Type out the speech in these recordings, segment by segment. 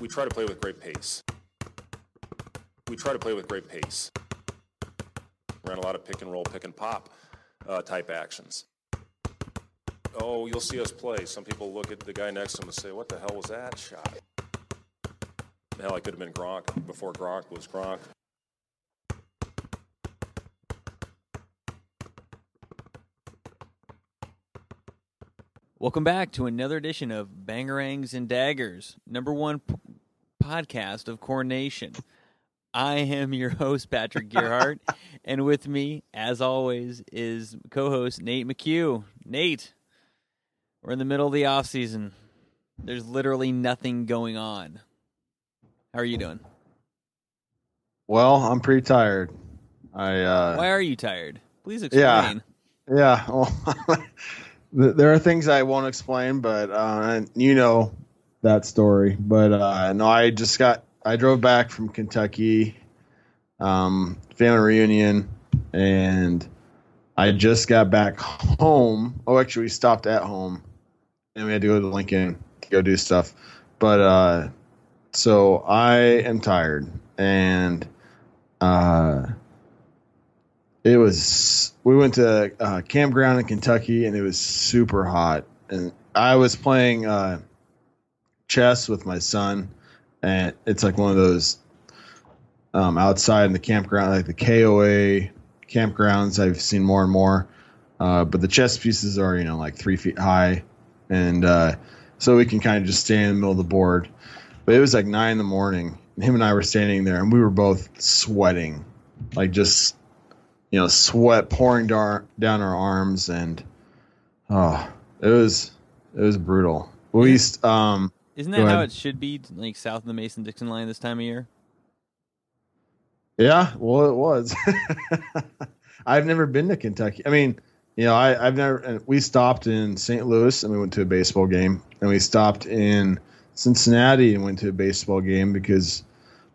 we try to play with great pace. We try to play with great pace. Ran a lot of pick and roll, pick and pop uh, type actions. Oh, you'll see us play. Some people look at the guy next to him and say, "What the hell was that shot?" Hell, I could have been Gronk before Gronk was Gronk. Welcome back to another edition of Bangerangs and Daggers, number one p- podcast of Corn Nation. I am your host, Patrick Gerhardt, and with me, as always, is co-host Nate McHugh. Nate, we're in the middle of the off season. There's literally nothing going on. How are you doing? Well, I'm pretty tired. I uh Why are you tired? Please explain. yeah, well, th- there are things I won't explain, but uh you know that story. But uh no, I just got I drove back from Kentucky um family reunion and I just got back home. Oh, actually we stopped at home and we had to go to Lincoln to go do stuff. But uh so I am tired and uh it was we went to uh, campground in Kentucky and it was super hot. And I was playing uh, chess with my son and it's like one of those um, outside in the campground like the KOA campgrounds I've seen more and more. Uh, but the chess pieces are you know like three feet high and uh, so we can kind of just stand in the middle of the board. But it was like nine in the morning and him and I were standing there and we were both sweating like just you know, sweat pouring down down our arms, and oh, it was it was brutal. At least, um, Isn't that how it should be, like south of the Mason Dixon line this time of year? yeah, well, it was. I've never been to Kentucky. I mean, you know, I, I've never. and We stopped in St. Louis and we went to a baseball game, and we stopped in Cincinnati and went to a baseball game because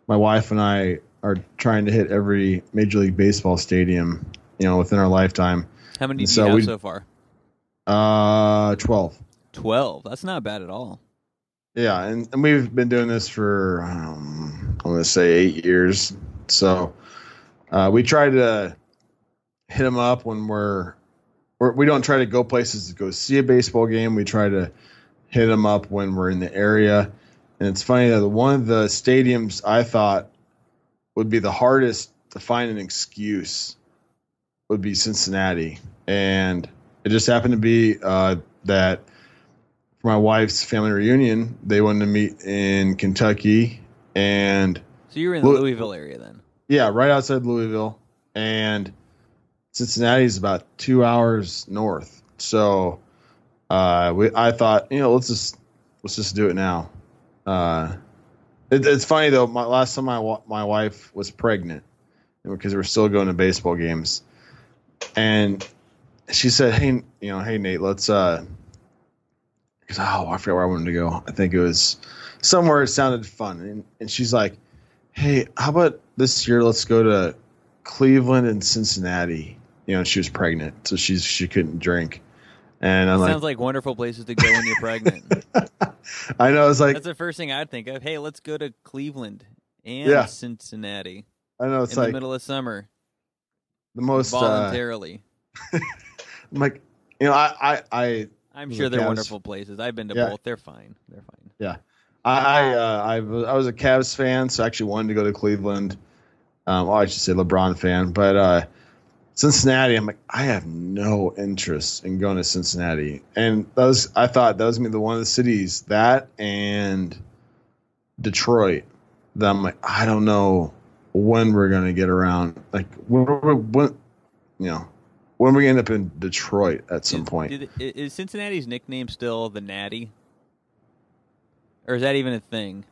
my wife and I are trying to hit every Major League Baseball stadium, you know, within our lifetime. How many do So you have we- so far? Uh, twelve. Twelve. That's not bad at all. Yeah, and, and we've been doing this for um, I'm gonna say eight years. So uh, we try to hit them up when we're, we're we don't try to go places to go see a baseball game. We try to hit them up when we're in the area. And it's funny that one of the stadiums I thought would be the hardest to find an excuse would be Cincinnati, and it just happened to be uh, that for my wife's family reunion, they wanted to meet in Kentucky and So you were in the Well- Louisville area then. yeah, right outside Louisville. And Cincinnati is about two hours north. So uh, we, I thought, you know, let's just let's just do it now. Uh, it, it's funny though. My last time my my wife was pregnant because we're still going to baseball games, and she said, "Hey, you know, hey Nate, let's uh." Because oh, I forgot where I wanted to go. I think it was somewhere. It sounded fun, and, and she's like, "Hey, how about this year? Let's go to Cleveland and Cincinnati." You know, she was pregnant, so she's she couldn't drink, and I'm like, Sounds like wonderful places to go when you're pregnant. I know. I was like, That's the first thing I'd think of. Hey, let's go to Cleveland and Yeah. Cincinnati I know it's in like the middle of summer the most. Uh, voluntarily. I'm like, you know, I, I, I I'm sure they're Cavs- wonderful places. I've been to Yeah. both. They're fine. They're fine. Yeah. I I, uh, I was I was a Cavs fan, so I actually wanted to go to Cleveland. Um, well, I should say LeBron fan, but uh, Cincinnati, I'm like, I have no interest in going to Cincinnati, and that was I thought that was gonna be the one of the cities that and Detroit that I'm like, I don't know when we're gonna get around, like when, when you know when we're end up in Detroit at some Is- point. did- is Cincinnati's nickname still the Natty? Or is that even a thing?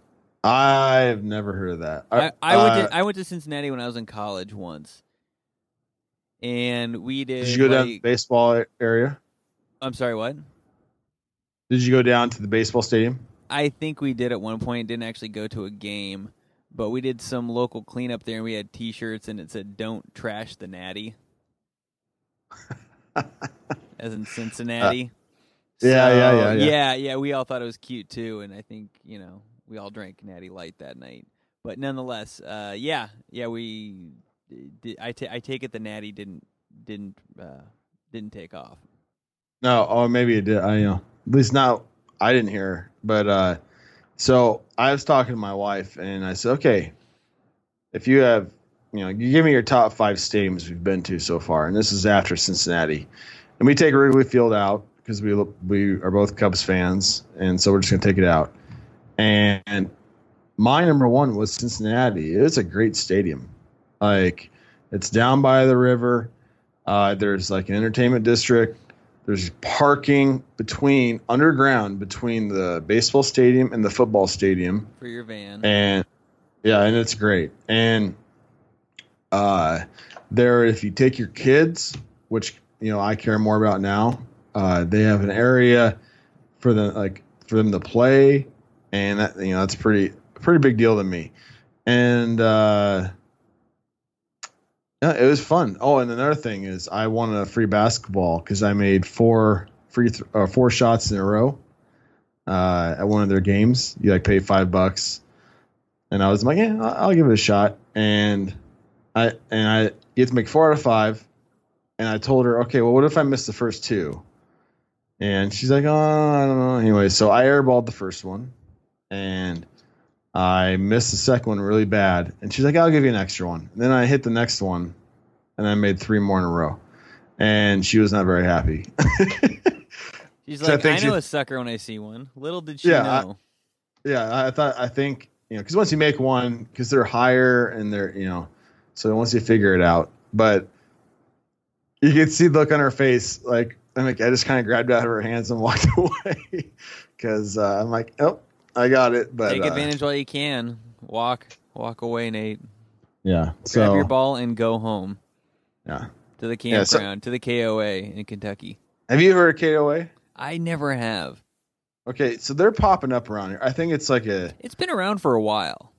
I've never heard of that. I, I went uh, to I went to Cincinnati when I was in college once, and we did. Did you go down to the baseball area? I'm sorry, what? Did you go down to the baseball stadium? I think we did at one point. Didn't actually go to a game, but we did some local cleanup there, and we had T-shirts, and it said "Don't trash the Natty," as in Cincinnati. Yeah, yeah, yeah, yeah. yeah, yeah. We all thought it was cute too, and I think you know we all drank Natty Light that night. But nonetheless, uh, yeah, yeah. We, did, I, ta- I take it the Natty didn't didn't uh, didn't take off. No, oh maybe it did. I you know at least now I didn't hear. But uh so I was talking to my wife and I said, okay, if you have you know, you give me your top five stadiums we've been to so far, and this is after Cincinnati, and we take Wrigley Field out because we we are both Cubs fans, and so we're just gonna take it out. And my number one was Cincinnati. It's a great stadium. Like it's down by the river. Uh, there's like an entertainment district. There's parking between underground between the baseball stadium and the football stadium, for your van. and yeah, and it's great. And uh, there, if you take your kids, which you know I care more about now, uh, they have an area for the like for them to play, and that you know that's pretty pretty big deal to me. And uh, yeah, it was fun. Oh, and another thing is I won a free basketball because I made four free th- uh, four shots in a row uh, at one of their games. You like pay five bucks, and I was like, yeah, I'll, I'll give it a shot. And I and I have to make four out of five. And I told her, okay, well, what if I miss the first two? And she's like, oh, I don't know. Anyway, so I airballed the first one, and I missed the second one really bad. And she's like, I'll give you an extra one. And then I hit the next one, and I made three more in a row. And she was not very happy. She's so I like, I, know she- a sucker when I see one. Little did she Yeah, I- know. yeah, I thought I think you know because once you make one, because they're higher and they're you know, so once you figure it out, but you can see the look on her face like I'm like I just kind of grabbed out of her hands and walked away because uh, I'm like oh I got it, but Take uh, advantage while you can. Walk, walk away, Nate. yeah, Grab so your ball and go home yeah. to the Yeah, so- campground, to the KOA in Kentucky. Have you ever heard of KOA? I never have. Okay, so they're popping up around here. I think it's like a It's been around for a while.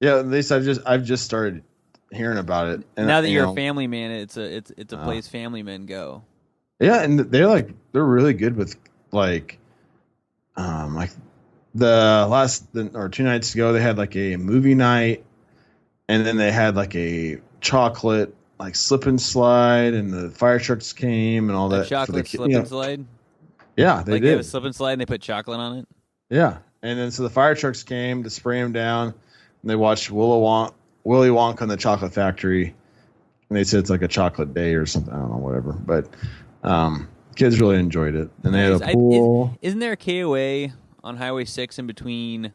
yeah. At least I've just I've just started hearing about it. And, now that you you're know, a family man, it's a it's it's a Oh. place family men go. Yeah, and they're like they're really good with like um like the last the, or two nights ago they had like a movie night and then they had like a chocolate like slip and slide and the fire trucks came and all A that for the chocolate slip you know, and slide. yeah they like they have did a slip and slide and they put chocolate on it. yeah and then so the fire trucks came to spray them down and they watched Willow Wonk, Willy Wonka and the Chocolate Factory and they said it's like a chocolate day or something I don't know whatever but um kids really enjoyed it and they Nice. had a pool Isn't there a KOA on Highway Six in between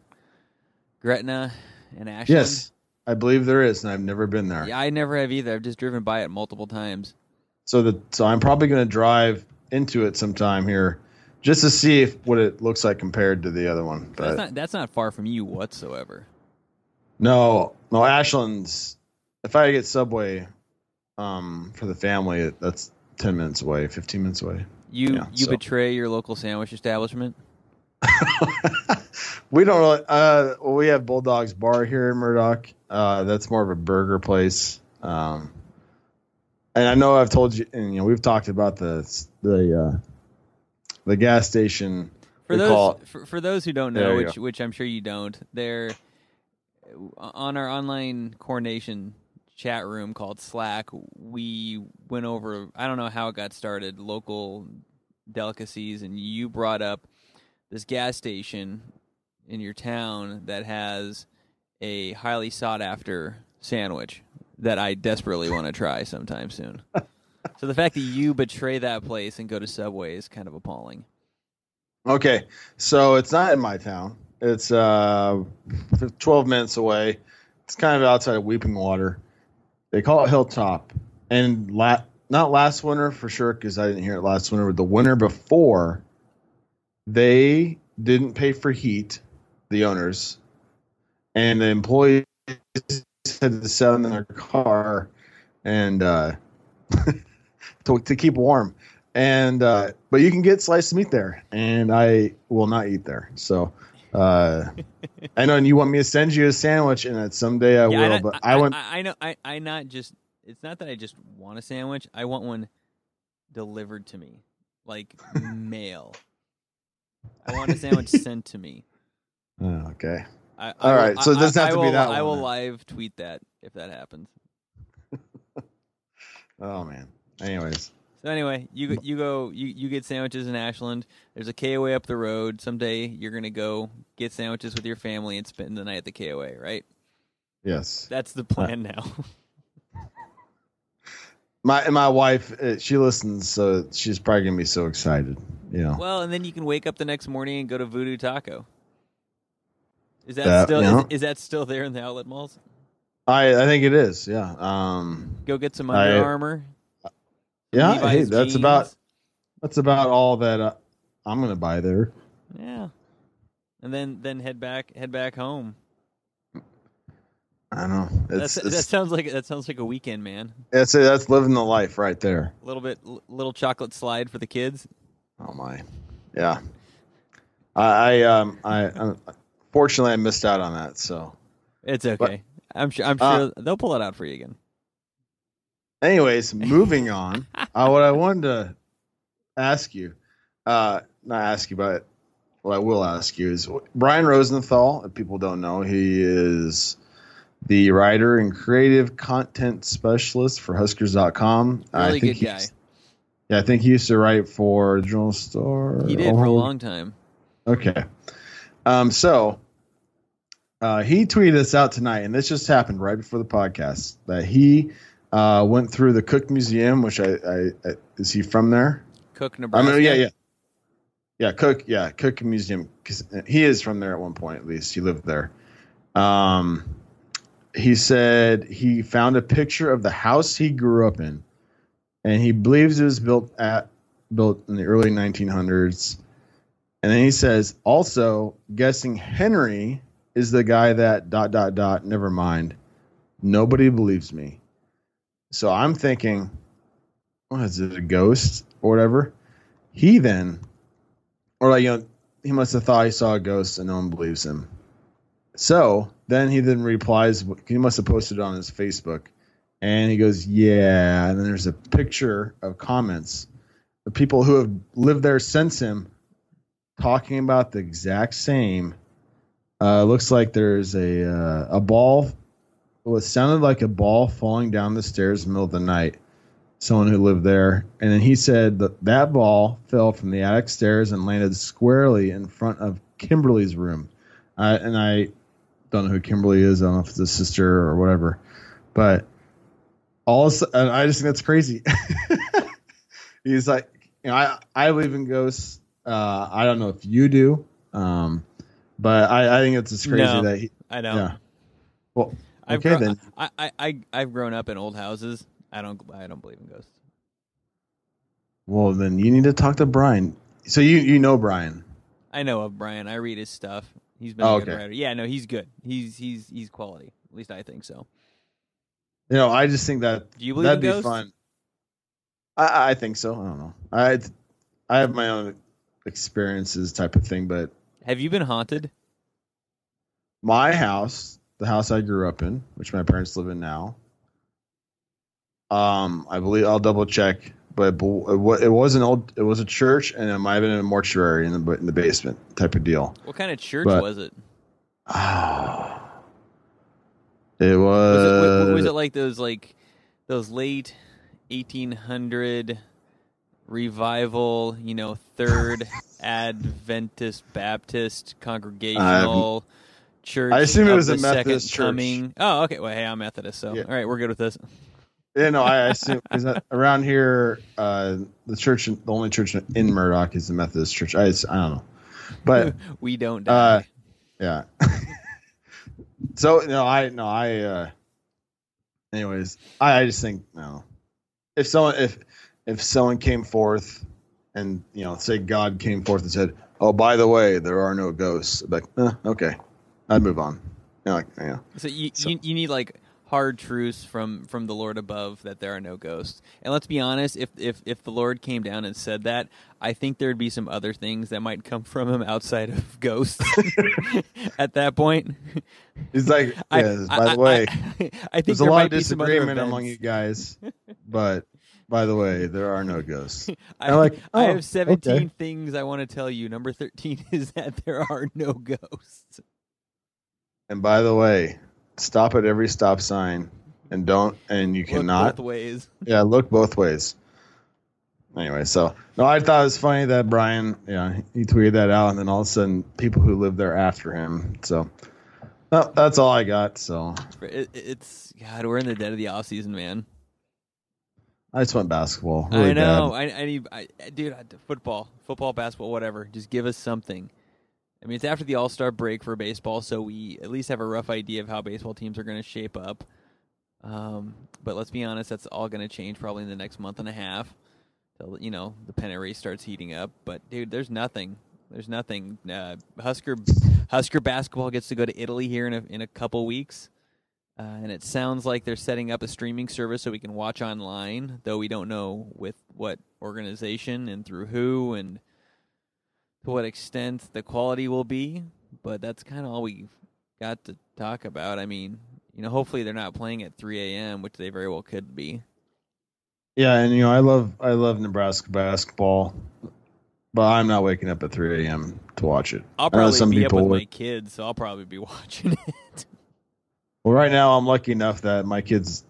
Gretna and Ashland? Yes, I believe there is, and I've never been there. Yeah, I never have either. I've just driven by it multiple times. So the so I'm probably going to drive into it sometime here, just to see if what it looks like compared to the other one. That's But not that's not far from you whatsoever. no, no, Ashland's. If I get Subway, um, for the family, that's ten minutes away, fifteen minutes away. You Yeah, you so- betray your local sandwich establishment. We don't really. Uh, we have Bulldog's Bar here in Murdock. Uh, that's more of a burger place. Um, and I know I've told you, and you know, we've talked about the the uh, the gas station. For those for, for those who don't know, which which I'm sure you don't, they're on our online coordination chat room called Slack. We went over. I don't know how it got started. Local delicacies, and you brought up this gas station in your town that has a highly sought after sandwich that I desperately want to try sometime soon. so the fact that you betray that place and go to Subway is kind of appalling. Okay, so it's not in my town. It's uh, 12 minutes away. It's kind of outside of Weeping Water. They call it Hilltop. And la- not last winter for sure, because I didn't hear it last winter, but the winter before, they didn't pay for heat, the owners, and the employees had to sit in their car and uh, to, to keep warm and uh, but you can get sliced meat there, and I will not eat there. So uh, I know, and you want me to send you a sandwich, and that someday I Yeah, will. not- but I, went. I, know. I, I not just. It's not that I just want a sandwich. I want one delivered to me, like mail. I want a sandwich sent to me. Oh, okay. I, I All will- so it doesn't I- have to be that I will one live tweet that if that happens. Oh man. Anyways, So anyway, you go, you go you, you get sandwiches in Ashland. There's a KOA up the road. Someday you're gonna go get sandwiches with your family and spend the night at the KOA, right? yes. That's the uh, plan now. My my wife, uh, she listens, so she's probably gonna be so excited. You know. well, and then you can wake up the next morning and go to Voodoo Taco. Is that Uh, still is, is that still there in the outlet malls? I I think it is. Yeah. Um. Go get some I- Under Armour. Yeah. Levi's hey, that's jeans. about that's about all that uh, I'm gonna buy there. Yeah. And then then head back head back home. I know. It's, That's, that sounds like that sounds like a weekend, man. that's that's living the life right there. A little bit little chocolate slide for the kids. Oh my. Yeah. I, I um I, I fortunately I missed out on that. So, It's okay. I'm sure I'm Uh, sure they'll pull it out for you again. anyways, moving on. uh, what I wanted to ask you, uh, not ask you, but what I will ask you is Brian Rosenthal. If people don't know, he is the writer and creative content specialist for Huskers.com. I think good guy. Yeah, I think he used to write for Journal Star. He did for a Oh, long time. Okay. Um, so uh, he tweeted us out tonight, and this just happened right before the podcast that he uh, went through the Cook Museum, which I, I, I is he from there? Cook, Nebraska. I mean, yeah, yeah, yeah, Cook, yeah, Cook Museum. 'cause he is from there at one point, at least he lived there. Um, he said he found a picture of the house he grew up in, and he believes it was built at built in the early 1900s. And then he says, also guessing Henry is the guy that dot dot dot. Never mind, nobody believes me. So I'm thinking, what is it, a ghost or whatever? He then, or like you know, he must have thought he saw a ghost and no one believes him. So then he then replies, he must have posted it on his Facebook, and he goes, "Yeah." And then there's a picture of comments of people who have lived there since him, talking about the exact same. Uh, looks like there's a uh, a ball, what sounded like a ball falling down the stairs in the middle of the night. Someone who lived there, and then he said that that ball fell from the attic stairs and landed squarely in front of Kimberly's room. Uh, and I don't know who Kimberly is. I don't know if it's a sister or whatever, but all of a sudden, I just think that's crazy. He's like, you know, I I believe in ghosts. Uh, I don't know if you do, um, but I, I think it's just crazy No. that he. I know. Yeah. Well, I've okay grown, then. I, I, I, I've grown up in old houses. I don't, I don't believe in ghosts. Well, then you need to talk to Brian. So you you know Brian. I know of Brian. I read his stuff. He's been Oh, a good okay. writer. Yeah, no, he's good. He's, he's, he's quality. At least I think so. You know, I just think that Do you believe that'd be ghosts? fun. I I think so. I don't know. I I have my own experiences type of thing, but Have you been haunted? my house, the house I grew up in, which my parents live in now. Um, I believe I'll double check, but it it was an old, it was a church, and it might have been a mortuary in the in the basement type of deal. What kind of church But- was it? Oh, It was. Was it, was it like those like those late eighteen hundred revival, you know, third Adventist Baptist congregational church? I assume it was a Methodist church. coming. Oh, okay. Well, hey, I'm Methodist, so Yeah. all right, we're good with this. Yeah, no, I assume because around here, uh, the church, the only church in Murdock is the Methodist church. I, I don't know, but we don't uh, yeah. so no, I no, I. uh Anyways, I, I just think no. If someone if if someone came forth and you know say God came forth and said, "Oh, by the way, there are no ghosts," I'd be like, eh, okay, I'd move on. You know, like, yeah. so you, so- you you need like hard truths from from the Lord above that there are no ghosts. And let's be honest, if if if the Lord came down and said that, I think there'd be some other things that might come from him outside of ghosts. At that point, He's like, I- yes, I, by I- the way. I, I think There's a there lot might of disagreement among you guys, but by the way, there are no ghosts. I, like, I oh, have 17 okay. things I want to tell you. Number 13 is that there are no ghosts. And by the way, stop at every stop sign and don't and you Look cannot both ways. yeah, look both ways. Anyway, so no, I thought it was funny that Brian, yeah, he tweeted that out, and then all of a sudden, people who live there after him. So, no, that's all I got. So It, it's God, we're in the dead of the off season, man. I just want basketball. Really I know. I, I need, I, dude. I, football, football, basketball, whatever. Just give us something. I mean, it's after the All Star break for baseball, so we at least have a rough idea of how baseball teams are going to shape up. Um, but let's be honest, that's all going to change probably in the next month and a half. You know the pennant race starts heating up. But dude, there's nothing. There's nothing. Uh, Husker Husker basketball gets to go to Italy here in a in a couple weeks. Uh, and it sounds like they're setting up a streaming service so we can watch online, though we don't know with what organization and through who and to what extent the quality will be. But that's kind of all we've got to talk about. I mean, you know, hopefully they're not playing at 3 a.m., which they very well could be. Yeah, and you know, I love I love Nebraska basketball, but I'm not waking up at 3 a.m. to watch it. I'll probably some be up people with would- my kids, so I'll probably be watching it. Well, right now I'm lucky enough that my kids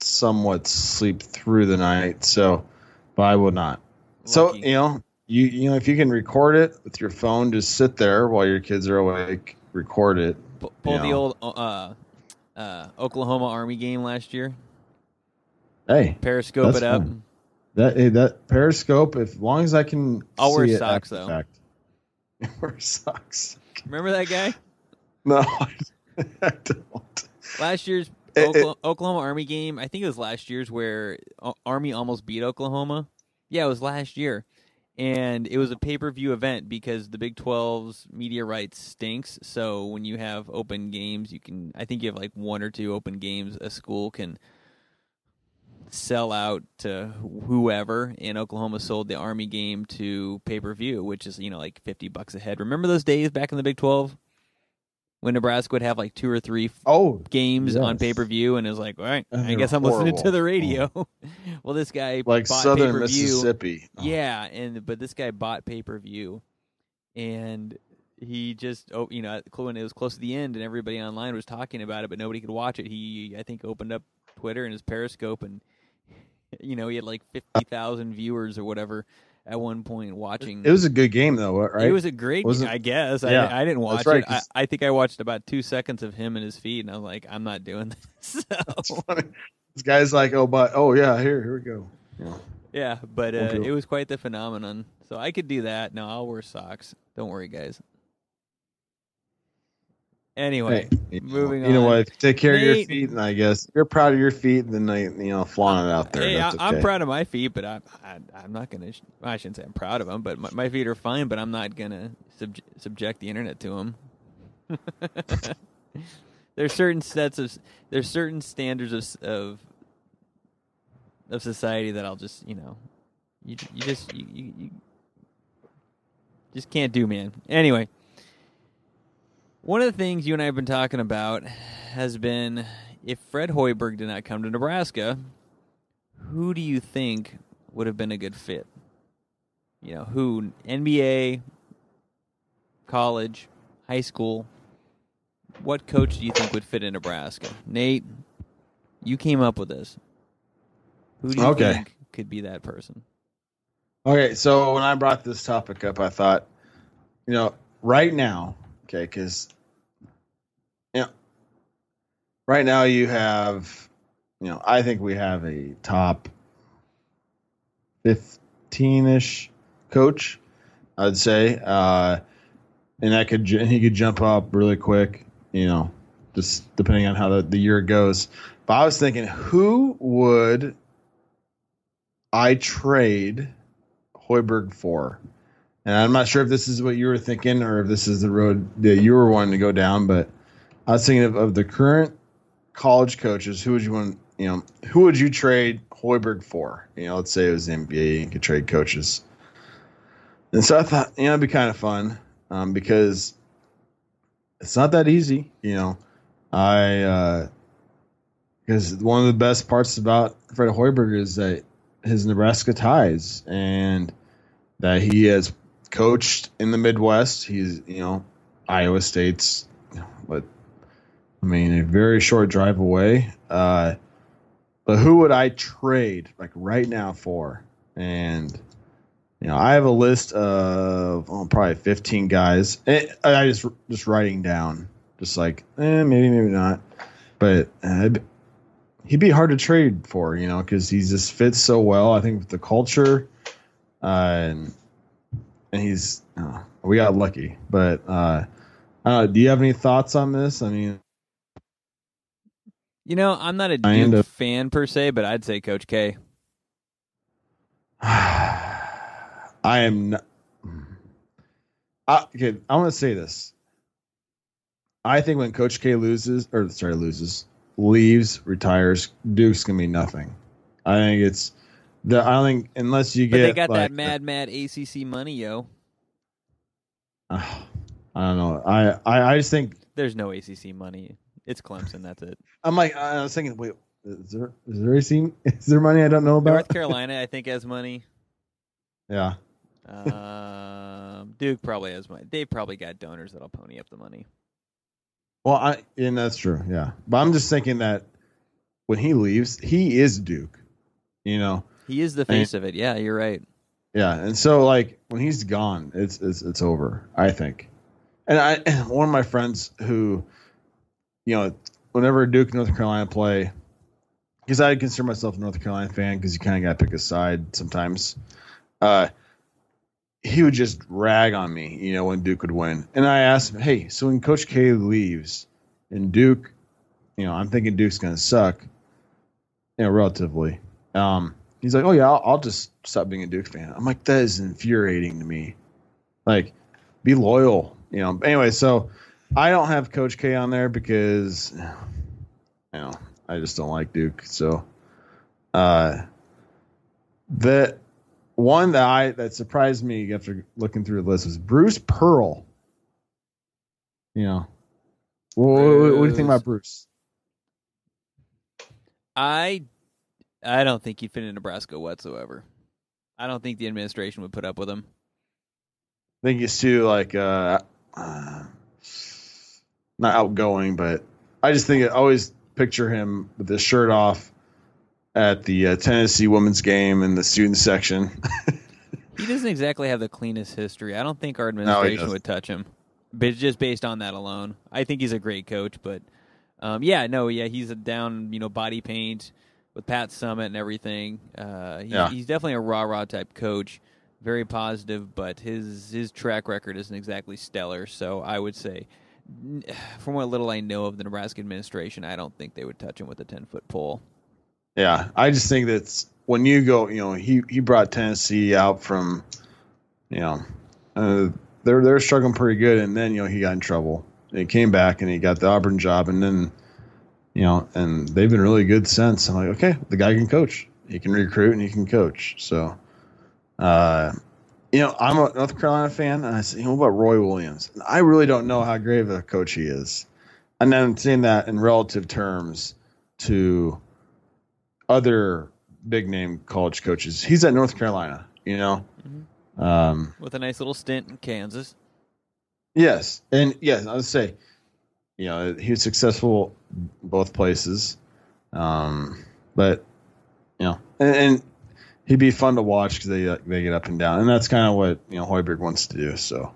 somewhat sleep through the night, so but I will not. So you know, you you know, if you can record it with your phone, just sit there while your kids are awake, record it. Pu- pull the Yeah. old uh, uh, Oklahoma Army game last year. Hey, Periscope it up. fine. that hey, that Periscope, if long as I can, I'll wear see it socks, though. fact. wear socks. Remember that guy? No, I don't. Last year's It- Oklahoma, Oklahoma Army game, I think it was last year's where Army almost beat Oklahoma. Yeah, it was last year. And it was a pay per view event because the Big 12's media rights stinks. So when you have open games, you can, I think you have like one or two open games a school can sell out to whoever. And Oklahoma sold the Army game to pay per view, which is, you know, like 50 bucks a head. Remember those days back in the Big 12? When Nebraska would have like two or three Oh, games on pay per view, and it was like, all right, I guess I'm listening to the radio. well, this guy like bought Southern pay-per-view. Mississippi. Oh, Yeah, and but this guy bought pay per view, and he just oh you know when it was close to the end and everybody online was talking about it, but nobody could watch it. He I think opened up Twitter and his Periscope, and you know he had like fifty thousand viewers or whatever at one point watching. It was a good game though, right? It was a great, Wasn't- I guess. Yeah, I, I didn't watch right, it. I, I think I watched about two seconds of him and his feed, and I'm like, I'm not doing this. So. This guy's like, oh, but oh yeah, here here we go. Yeah. yeah, but uh, it was quite the phenomenon. So I could do that. No, I'll wear socks. Don't worry, guys. Anyway, Hey, you know- moving You know on. what? Take care of your feet, and I guess you're proud of your feet, and then you know, flaunt it out there. hey, I, I'm okay. proud of my feet, but I, I, I'm not gonna. I shouldn't say I'm proud of them, but my, my feet are fine. But I'm not gonna subj- subject the internet to them. there's certain sets of there's certain standards of of of society that I'll just you know you you just you, you, you just can't do, man. Anyway, one of the things you and I have been talking about has been if Fred Hoiberg did not come to Nebraska, who do you think would have been a good fit? You know, who NBA, college, high school, what coach do you think would fit in Nebraska? Nate, you came up with this. Who do you Okay. think could be that person? Okay, so when I brought this topic up, I thought, you know, right now, okay, because, know, right now you have, you know, I think we have a top 15 ish coach, I'd say. Uh, and that could, he could jump up really quick, you know, just depending on how the, the year goes. But I was thinking, who would I trade Hoiberg for? And I'm not sure if this is what you were thinking or if this is the road that you were wanting to go down, but I was thinking of, of the current college coaches. Who would you want? You know, who would you trade Hoiberg for? You know, let's say it was the NBA. You could trade coaches. And so I thought, you know, it'd be kind of fun um, because it's not that easy. You know, I because one of the best parts about Fred Hoiberg is that his Nebraska ties and that he has coached in the Midwest. He's you know Iowa State's, but I mean a very short drive away. Uh, but who would I trade like right now for? And you know, I have a list of oh, probably 15 guys. I just just writing down, just like eh, maybe maybe not, but uh, he'd be hard to trade for, you know, because he just fits so well. I think with the culture, uh, and and he's uh, we got lucky. But uh, uh, do you have any thoughts on this? I mean, you know, I'm not a Duke fan per se, but I'd say Coach K. I am not. I, okay, I want to say this. I think when Coach K loses, or sorry, loses, leaves, retires, Duke's gonna be nothing. I think it's the. I don't think unless you but get. they got like, that mad, mad ACC money, yo. Uh, I don't know. I, I, I just think there's no ACC money. It's Clemson. That's it. I'm like, I was thinking, wait, is there is there ACC? Is there money I don't know about? North Carolina, I think, has money. Yeah. Um, Duke probably has money. They've probably got donors that'll pony up the money. Well, I and that's true, yeah. But I'm just thinking that when he leaves, he is Duke. You know, he is the face and, of it. Yeah, you're right. Yeah, and so like when he's gone, it's it's it's over. I think. And I one of my friends who, you know, whenever Duke North Carolina play, because I consider myself a North Carolina fan because you kind of got to pick a side sometimes. Uh, he would just rag on me, you know, when Duke would win. And I asked him, hey, so when Coach K leaves and Duke, you know, I'm thinking Duke's going to suck, you know, relatively. Um, he's like, oh, yeah, I'll, I'll, just stop being a Duke fan. I'm like, that is infuriating to me. Like, be loyal, you know. Anyway, so I don't have Coach K on there because, you know, I just don't like Duke. So, uh, that one that I that surprised me after looking through the list was Bruce Pearl. You know, what, what, what do you think about Bruce? I I don't think he'd fit in Nebraska whatsoever. I don't think the administration would put up with him. I think he's too like uh, uh not outgoing, but I just think I always picture him with his shirt off at the uh, Tennessee women's game in the student section. he doesn't exactly have the cleanest history. I don't think our administration no, would touch him, but just based on that alone, I think he's a great coach. But um, yeah, no, yeah, he's a down, you know, body paint with Pat Summitt and everything. Uh, he, yeah. he's definitely a rah rah type coach, very positive, but his his track record isn't exactly stellar. So I would say. From what little I know of the Nebraska administration, I don't think they would touch him with a ten foot pole. Yeah, I just think that's when you go, you know, he he brought Tennessee out from, you know, uh, they're they're struggling pretty good, and then you know he got in trouble. And he came back and he got the Auburn job, and then, you know, and they've been really good since. I'm like, okay, the guy can coach. He can recruit and he can coach. So, uh, you know, I'm a North Carolina fan, and I say, you know, what about Roy Williams? And I really don't know how great of a coach he is. And then seeing that in relative terms to other big name college coaches. He's at North Carolina, you know, mm-hmm. um, with a nice little stint in Kansas. Yes, and yes, I would say, you know, he was successful both places, um, but you know, and, and he'd be fun to watch because they they get up and down, and that's kind of what you know Hoiberg wants to do. So,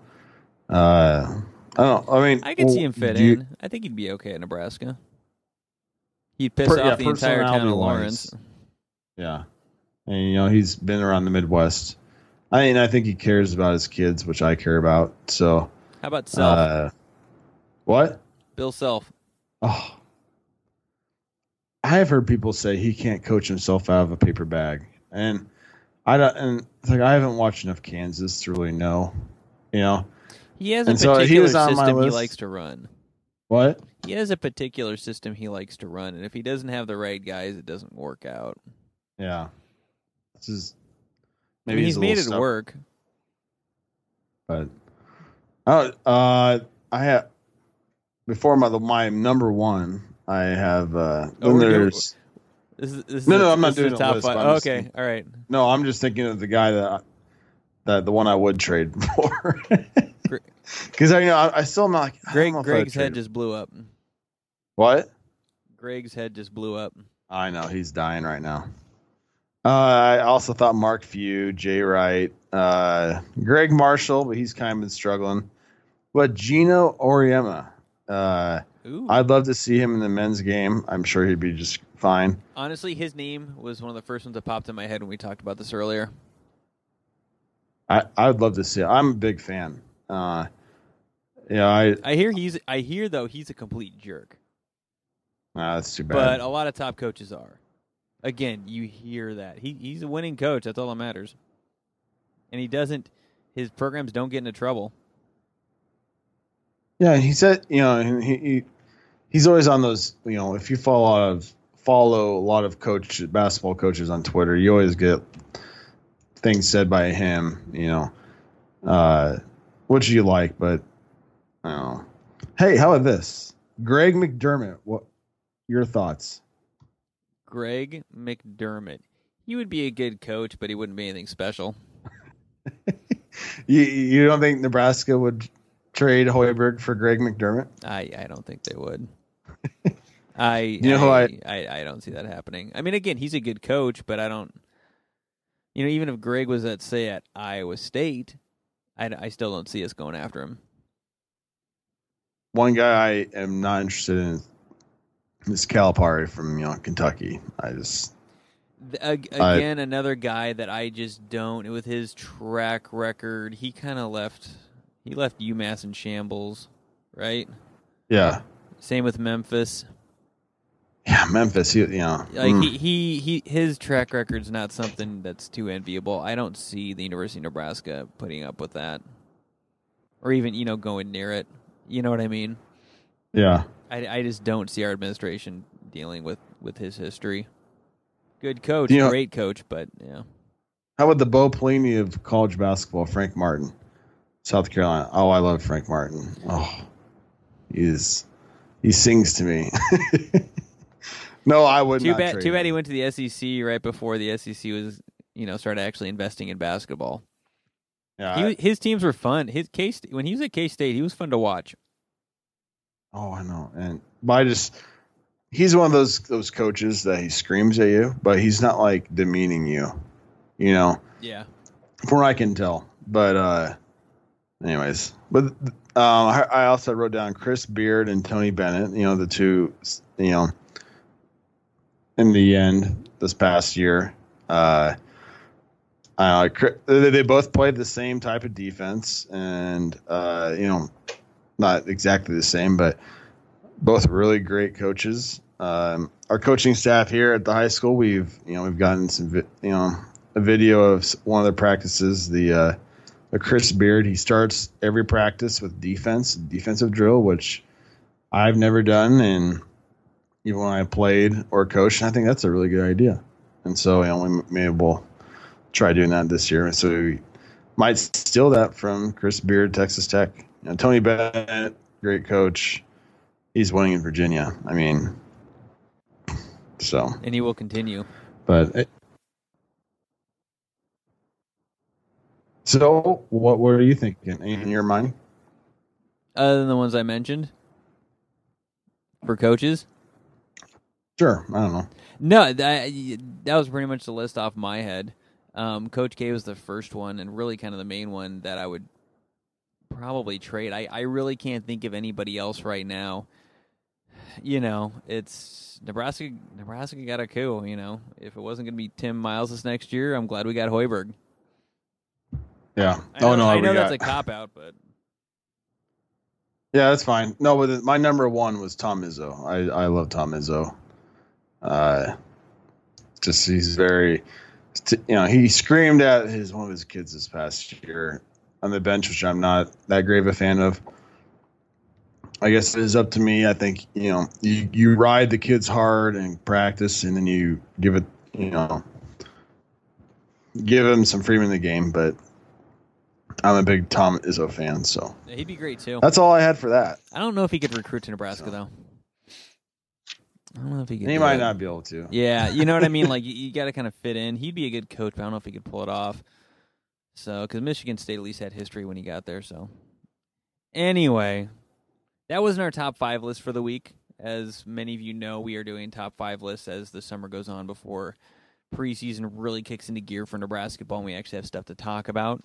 uh, I don't. I mean, I could well, see him fit in. You, I think he'd be okay at Nebraska. He'd piss per, off yeah, the entire town of Lawrence. Wise. Yeah, and you know he's been around the Midwest. I mean, I think he cares about his kids, which I care about. So, how about Self? Uh, what? Bill Self. Oh, I have heard people say he can't coach himself out of a paper bag, and I don't. And it's like I haven't watched enough Kansas to really know. You know, he has a and particular so system he likes to run. What? He has a particular system he likes to run, and if he doesn't have the right guys, it doesn't work out. Yeah, this is maybe I mean, he's, he's made it work. But oh, uh, I have before my my number one. I have uh, oh, there's This is, this No, no, I'm not a doing a top list, five. just okay, all right. No, I'm just thinking of the guy that that the one I would trade for. Because I you know I, I still am not like Greg Greg's head just blew up. what? Greg's head just blew up. I know he's dying right now. Uh, I also thought Mark Few, Jay Wright, uh, Gregg Marshall, but he's kind of been struggling. But Geno Auriemma, uh, Ooh. I'd love to see him in the men's game. I'm sure he'd be just fine. Honestly, his name was one of the first ones that popped in my head when we talked about this earlier. I I'd love to see. It. I'm a big fan. Uh, yeah, I I hear he's. I hear though he's a complete jerk, nah, that's too bad. but a lot of top coaches are. Again, you hear that he he's a winning coach. That's all that matters. And he doesn't. His programs don't get into trouble. Yeah, he said, you know, he, he he's always on those. You know, if you follow a lot of follow a lot of coach basketball coaches on Twitter, you always get things said by him. You know, uh, which you like, but I don't know. Hey, how about this? Greg McDermott. What your thoughts? Greg McDermott. He would be a good coach, but he wouldn't be anything special. You you don't think Nebraska would trade Hoiberg for Greg McDermott? I, I don't think they would. I You know I, I I don't see that happening. I mean, again, he's a good coach, but I don't. You know, even if Greg was at say at Iowa State, I, I still don't see us going after him. One guy I am not interested in is Calipari from you know Kentucky. I just Th- ag- I- Again, another guy that I just don't. With his track record, he kind of left. He left UMass in shambles, right? yeah Same with Memphis. yeah Memphis. He, you know Like mm. he, he he his track record's not something that's too enviable. I don't see the University of Nebraska putting up with that, or even you know going near it. You know what I mean? yeah. I, I just don't see our administration dealing with with his history. Good coach, You know- great coach, but yeah, How about the Bo Pelini of college basketball, Frank Martin, South Carolina? Oh, I love Frank Martin. Oh, he's he sings to me. no, I would too not. bad. Too bad him. he went to the SEC right before the SEC was you know started actually investing in basketball. Yeah, He, his teams were fun. His case when he was at K State, he was fun to watch. oh, I know. And but I just he's one of those those coaches that he screams at you, but he's not like demeaning you. You know, Yeah, from what I can tell. But uh anyways, but um, I, also wrote down Chris Beard and Tony Bennett. You know, the two. You know, in the end, this past year, uh, uh, they both played the same type of defense, and uh, you know, not exactly the same, but both really great coaches. Um, our coaching staff here at the high school, we've you know we've gotten some vi- you know a video of one of their practices. The the Chris Beard, he starts every practice with defense, defensive drill, which I've never done, and even when I played or coached, I think that's a really good idea. And so we m- maybe we'll try doing that this year. And So we might steal that from Chris Beard, Texas Tech. You know, Tony Bennett, great coach. He's winning in Virginia. I mean, so and he will continue. but it, so what were you thinking in your mind? Other than the ones I mentioned for coaches, Sure, I don't know. no, that that was pretty much the list off my head. Um, Coach K was the first one, and really kind of the main one that I would probably trade. I, I really can't think of anybody else right now. You know, it's Nebraska. Nebraska got a coup. You know, if it wasn't going to be Tim Miles this next year, I'm glad we got Hoiberg. Yeah. I know, oh no, I know that's a cop out, but Yeah, that's fine. No, but my number one was Tom Izzo. I I love Tom Izzo. Uh, just he's very, you know, he screamed at his one of his kids this past year on the bench, which I'm not that great of a fan of. I guess it is up to me. I think you know you you ride the kids hard and practice, and then you give it, you know, give them some freedom in the game. But I'm a big Tom Izzo fan, so he'd be great too. that's all I had for that. I don't know if he could recruit to Nebraska So. though. I don't know if he could. He might it. not be able to. Yeah, you know what I mean. Like you, you got to kind of fit in. He'd be a good coach, but I don't know if he could pull it off. So, because Michigan State at least had history when he got there. So, anyway, that wasn't our top five list for the week. As many of you know, we are doing top five lists as the summer goes on before preseason really kicks into gear for Nebraska ball. And we actually have stuff to talk about.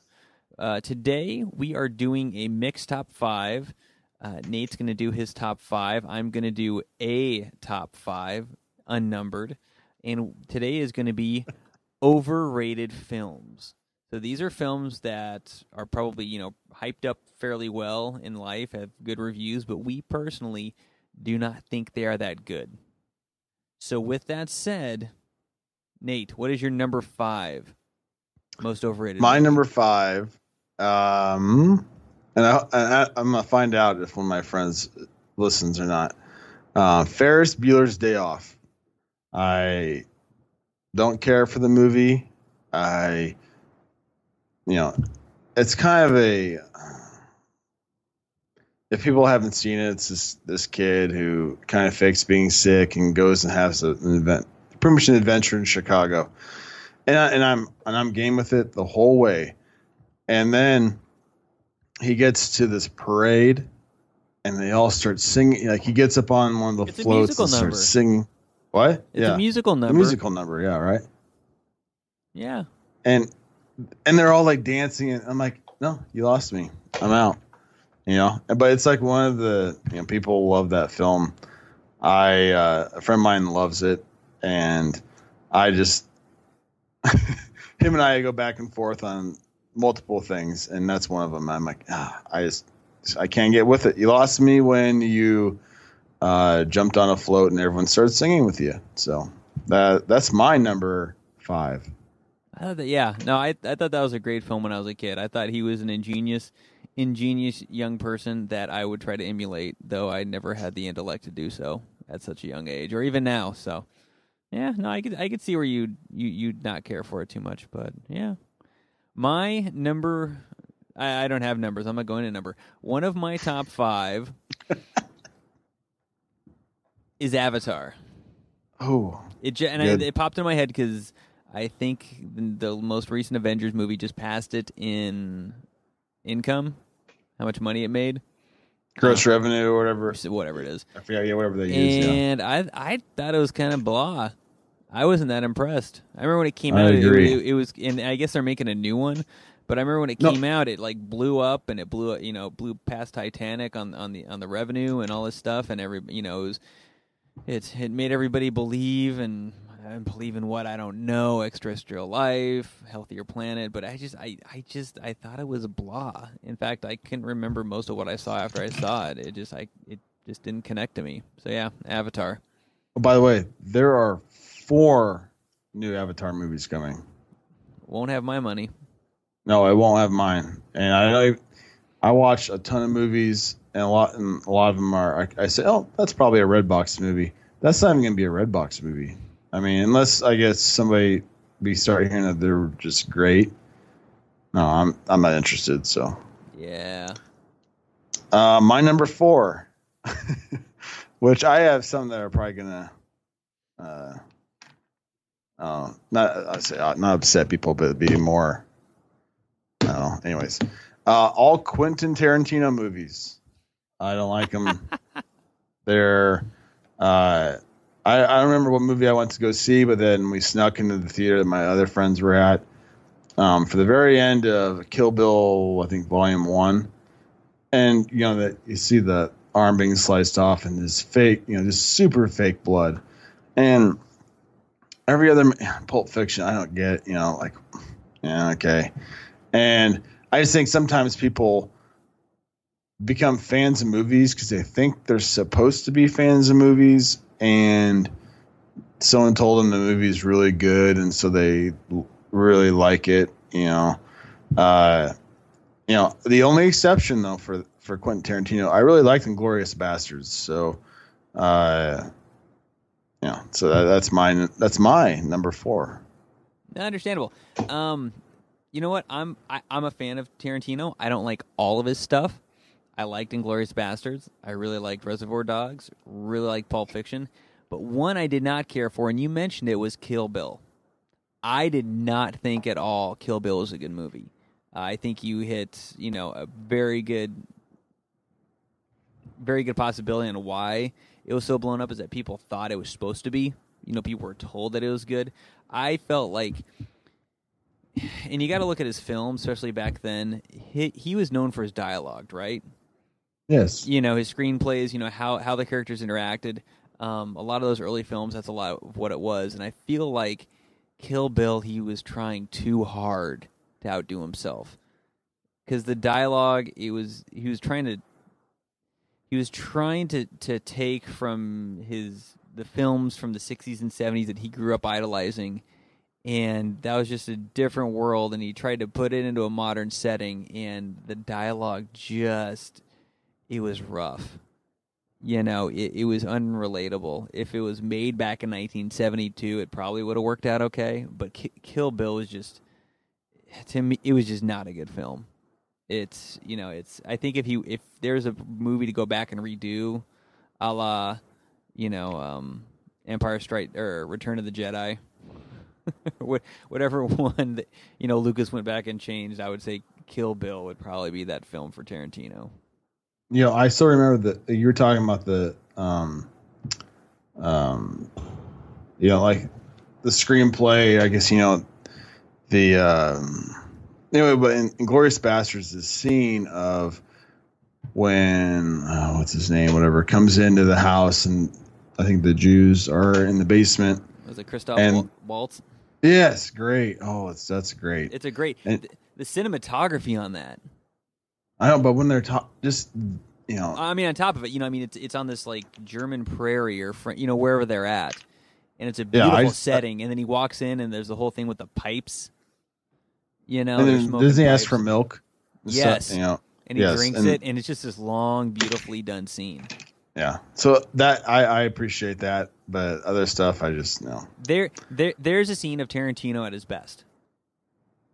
Uh, today we are doing a mixed top five. Uh, Nate's going to do his top five. I'm going to do a top five, unnumbered. And today is going to be overrated films. So these are films that are probably, you know, hyped up fairly well in life, have good reviews, but we personally do not think they are that good. So with that said, Nate, what is your number five most overrated? My movie? number five, um, and, I, I, I'm gonna find out if one of my friends listens or not. Uh, Ferris Bueller's Day Off. I don't care for the movie. I, you know, it's kind of a. If people haven't seen it, it's this this kid who kind of fakes being sick and goes and has an event, pretty much an adventure in Chicago, and I, and I'm and I'm game with it the whole way, and then he gets to this parade, and they all start singing. Like he gets up on one of the It's floats and number. starts singing. What? It's yeah, a musical number. A musical number. Yeah, right. Yeah. And and they're all like dancing, and I'm like, no, you lost me. I'm out. You know, but it's like one of the you know people love that film. I uh, a friend of mine loves it, and I just him and I go back and forth on multiple things, and that's one of them. I'm like, ah, I just I can't get with it. You lost me when you uh, jumped on a float and everyone started singing with you. So that that's my number five. I that, yeah, no, I I thought that was a great film when I was a kid. I thought he was an ingenious, ingenious young person that I would try to emulate, though I never had the intellect to do so at such a young age, or even now. So, yeah, no, I could I could see where you you you'd not care for it too much, but yeah, my number. I, I don't have numbers. I'm not going to number. One of my top five is Avatar. Oh, It ju- and I, Good. it popped in my head because I think the, the most recent Avengers movie just passed it in income, how much money it made, gross uh, revenue or whatever. whatever it is. I forget. Yeah, whatever they use. Yeah. And I I thought it was kind of blah. I wasn't that impressed. I remember when it came I out. it- agree. It, it was, and I guess they're making a new one. But I remember when it No. came out, it like blew up and it blew, you know, blew past Titanic on on the on the revenue and all this stuff, and every, you know, it was, it it made everybody believe and and believe in what I don't know, extraterrestrial life, healthier planet. But I just, I, I just, I thought it was blah. In fact, I couldn't remember most of what I saw after I saw it. It just, I, it just didn't connect to me. So yeah, Avatar. Oh, by the way, there are four new Avatar movies coming. Won't have my money. No, I won't have mine. And I I watch a ton of movies, and a lot, and a lot of them are. I, I say, oh, that's probably a Redbox movie. That's not even going to be a Redbox movie. I mean, unless I guess somebody we start hearing that they're just great. No, I'm I'm not interested. So, Yeah. uh, my number four, which I have some that are probably gonna, uh, uh, not I say uh, not upset people, but be more. I don't know. Anyways, uh, all Quentin Tarantino movies. I don't like them. They're. Uh, I, I remember what movie I went to go see, but then we snuck into the theater that my other friends were at. Um, for the very end of Kill Bill, I think Volume One, and you know that you see the arm being sliced off and this fake, you know, this super fake blood, and every other Pulp Fiction, I don't get, you know, like, yeah, okay, and I just think sometimes people become fans of movies because they think they're supposed to be fans of movies, and someone told them the movie is really good, and so they really like it, you know. Uh, you know, the only exception though for for Quentin Tarantino, I really liked Inglorious Bastards. So, uh, yeah, so that, that's my that's my number four. Understandable. Um, you know what? I'm I, I'm a fan of Tarantino. I don't like all of his stuff. I liked Inglorious Bastards. I really liked Reservoir Dogs. Really liked Pulp Fiction. But one I did not care for, and you mentioned it, was Kill Bill. I did not think at all Kill Bill was a good movie. Uh, I think you hit, you know, a very good, very good possibility on why it was so blown up is that people thought it was supposed to be. You know, people were told that it was good. I felt like, and you got to look at his film, especially back then. He, he was known for his dialogue, right? Yes. You know, his screenplays. You know how how the characters interacted. Um, a lot of those early films, that's a lot of what it was, and I feel like Kill Bill, he was trying too hard to outdo himself because the dialogue, it was he was trying to he was trying to to take from his the films from the 60s and 70s that he grew up idolizing. And that was just a different world. And he tried to put it into a modern setting. And the dialogue just it was rough. You know it, it was unrelatable. If it was made back in 1972 it probably would have worked out okay. But K- kill bill was just to me it was just not a good film it's you know it's i think if you if there's a movie to go back and redo a la you know um empire strike or return of the jedi Wha- whatever one that you know lucas went back and changed i would say kill bill would probably be that film for tarantino You know, I still remember that you were talking about the, um, um, you know, like the screenplay. I guess you know the um, anyway, but in, in Glorious Bastards, the scene of when oh, what's his name, whatever, comes into the house and I think the Jews are in the basement. was it christoph And- waltz Yes, great. Oh, it's that's great. it's a great And- the, the cinematography on that I know, but when they're ta- just you know, I mean, on top of it, you know, I mean, it's it's on this like German prairie or you know wherever they're at, and it's a Yeah, beautiful just- setting. And then he walks in, and there's the whole thing with the pipes. You know, and they're then doesn't he ask for milk? Yes. you know, and he yes, drinks and- it, and it's just this long, beautifully done scene. yeah. So that I, I appreciate that, but other stuff I just no. There, there, there's a scene of Tarantino at his best.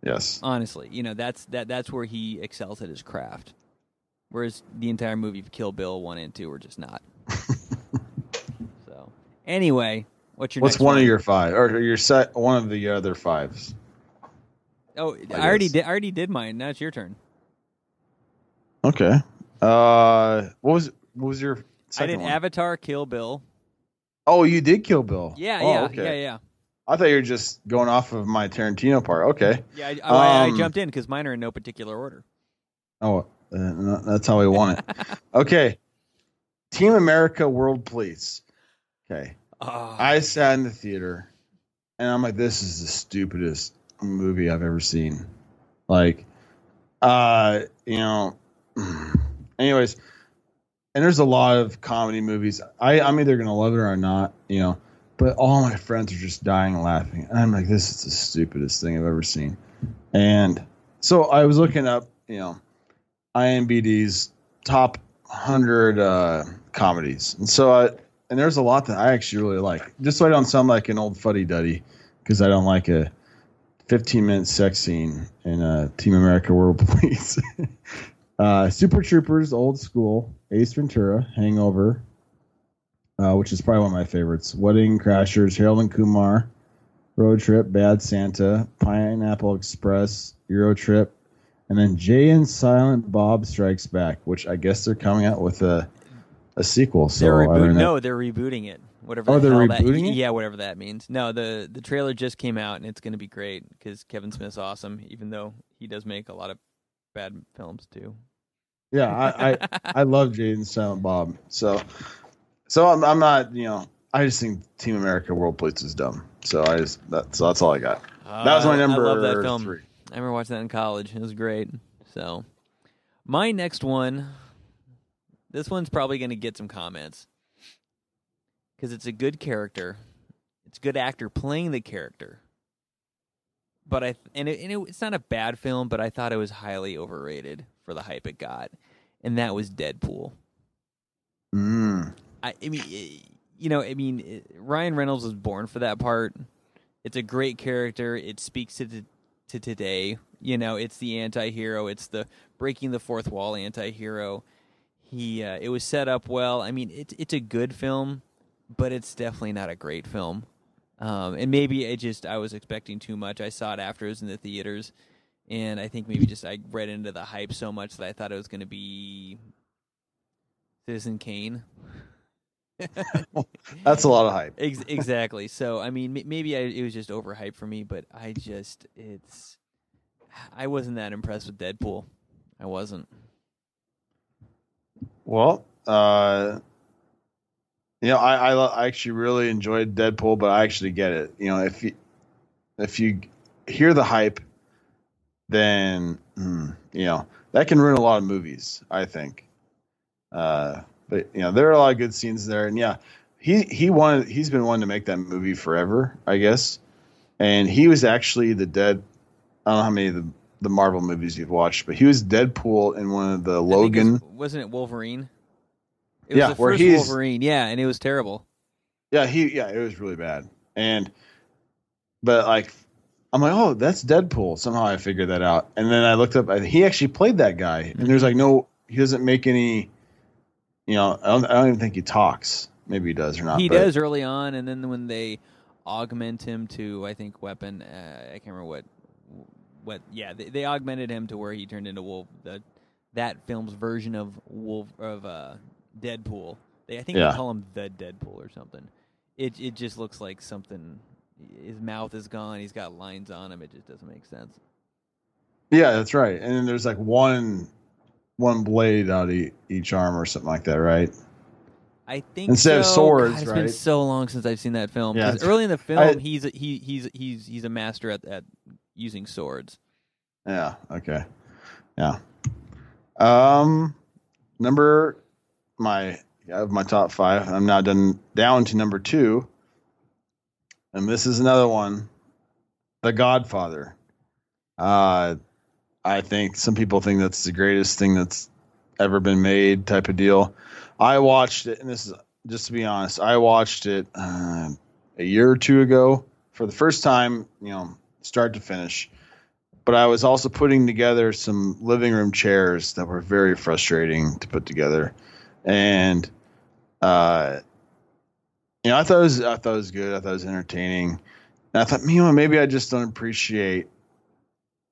Yes. Honestly, you know, that's that that's where he excels at his craft. Whereas the entire movie of Kill Bill one and two were just not. so, anyway, what's your What's next one of your five or your set? One of the other fives. Oh, I, already guess. did. I already did mine. Now it's your turn. Okay. Uh, what was what was your I did one? Avatar, Kill Bill. oh, you did Kill Bill. Yeah, Oh, yeah, okay. yeah, yeah. I thought you were just going off of my Tarantino part. Okay. Yeah, I, oh, I, I Um, jumped in because mine are in no particular order. Oh, uh, that's how we want it. okay. Team America World Police. Okay. Oh, I sat in the theater and I'm like, this is the stupidest movie I've ever seen. Like, uh, you know, anyways, and there's a lot of comedy movies. I, I'm either to love it or not, you know, but all my friends are just dying laughing. And I'm like, this is the stupidest thing I've ever seen. And so I was looking up, you know, IMBD's top 100 uh, comedies. And so I, and there's a lot that I actually really like. Just so I don't sound like an old fuddy duddy, because I don't like a 15 minute sex scene in uh, Team America World Police. uh, Super Troopers, old school, Ace Ventura, Hangover, uh, which is probably one of my favorites. Wedding Crashers, Harold and Kumar, Road Trip, Bad Santa, Pineapple Express, Euro Trip, and then Jay and Silent Bob Strikes Back, which I guess they're coming out with a a sequel. So they're. No, they're rebooting it. Whatever. Oh, the they're hell that- rebooting it? Yeah, whatever that means. No, the the trailer just came out and it's going to be great because Kevin Smith's awesome. Even though he does make a lot of bad films too. Yeah, I I, I love Jay and Silent Bob. So so I'm I'm not you know I just think Team America World Police is dumb. So I just that's that's all I got. That was my Uh, number I love that film. three. I remember watching that in college. It was great. So, my next one, this one's probably going to get some comments because it's a good character. It's a good actor playing the character. But I and, it, and it, it's not a bad film, but I thought it was highly overrated for the hype it got, and that was Deadpool. Mm. I, I mean, eh, you know, I mean, eh, Ryan Reynolds was born for that part. It's a great character. It speaks to t- to today. You know, it's the anti-hero. It's the breaking the fourth wall anti-hero. He, uh, it was set up well. I mean, it's it's a good film, but it's definitely not a great film. Um, and maybe it just I was expecting too much. I saw it after it was in the theaters, and I think maybe just I read into the hype so much that I thought it was going to be Citizen Kane. That's a lot of hype. Ex- exactly. So I mean, m- maybe I, it was just overhyped for me, but I just it's I wasn't that impressed with Deadpool. I wasn't. Well, uh, you know, I, I I actually really enjoyed Deadpool, but I actually get it. You know, if you if you hear the hype, then mm, you know that can ruin a lot of movies. I think. Uh, but you know, there are a lot of good scenes there, and yeah, he he wanted he's been wanting to make that movie forever, I guess. And he was actually the dead. I don't know how many of the the Marvel movies you've watched, but he was Deadpool in one of the I Logan. was, wasn't it Wolverine? It was Yeah, the first Wolverine. Yeah, and it was terrible. Yeah, he yeah, it was really bad. And but like I'm like, oh, that's Deadpool. Somehow I figured that out. And then I looked up he actually played that guy. And there's like no he doesn't make any you know, I don't, I don't even think he talks. Maybe he does or not. he but- does early on, and then when they augment him to, I think, weapon. Uh, I can't remember what. What? Yeah, they, they augmented him to where he turned into Wolf. The that film's version of Wolf of uh, Deadpool. They, I think Yeah. they call him the Deadpool or something. It it just looks like something. His mouth is gone. He's got lines on him. It just doesn't make sense. Yeah, that's right. And then there's like one one blade out of each arm or something like that, right? I think Instead of swords, God, it's right? been so long since I've seen that film. Yeah, 'Cause it's- early in the film, I- he's a, he he's he's he's a master at, at using swords. Yeah. Okay. Yeah. Um, number my have my top five. I'm now done down to number two, and this is another one, The Godfather. Uh, I think some people think that's the greatest thing that's ever been made, type of deal. I watched it, and this is just to be honest, I watched it uh, a year or two ago for the first time. You know, start to finish but I was also putting together some living room chairs that were very frustrating to put together, and uh, you know, I thought it was I thought it was good. I thought it was entertaining, and I thought, you know, maybe I just don't appreciate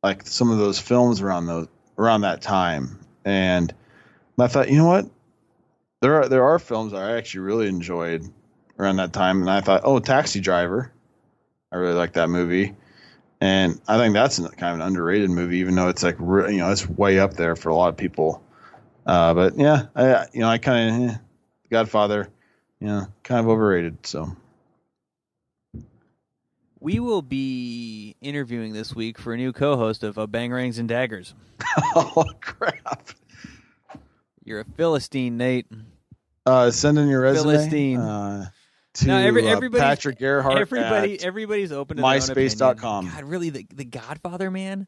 like some of those films around those around that time, and I thought, you know what, there are there are films I actually really enjoyed around that time, and I thought, oh, Taxi Driver, I really like that movie. And I think that's kind of an underrated movie, even though it's like you know it's way up there for a lot of people. Uh, but yeah, I you know I kind of eh, Godfather, you know, kind of overrated. So We will be interviewing this week for a new co-host of uh, Bangerangs and Daggers. oh crap! You're a Philistine, Nate. Uh, send in your resume Philistine. uh, to No, every- uh, everybody- Patrick Gerhardt. everybody, everybody's open to myspace.com. God, really, the the Godfather man.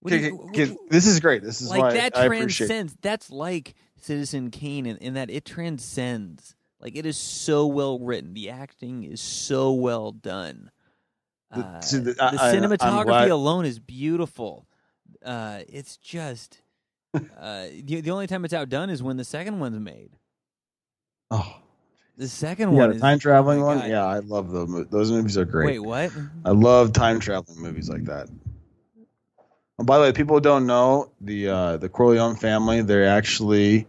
What you- okay, this is great. This is like why that I appreciate. transcends. That's like Citizen Kane in, in that it transcends. Like it is so well written. The acting is so well done. The- Uh, see, the- the I- I- cinematography alone is beautiful. Uh, it's just uh, the the only time it's outdone is when the second one's made. Oh, The second yeah, one the time traveling oh one. God. Yeah, I love those. Those movies are great. Wait, what? I love time traveling movies like that. And by the way, people who don't know the uh, the Corleone family. They actually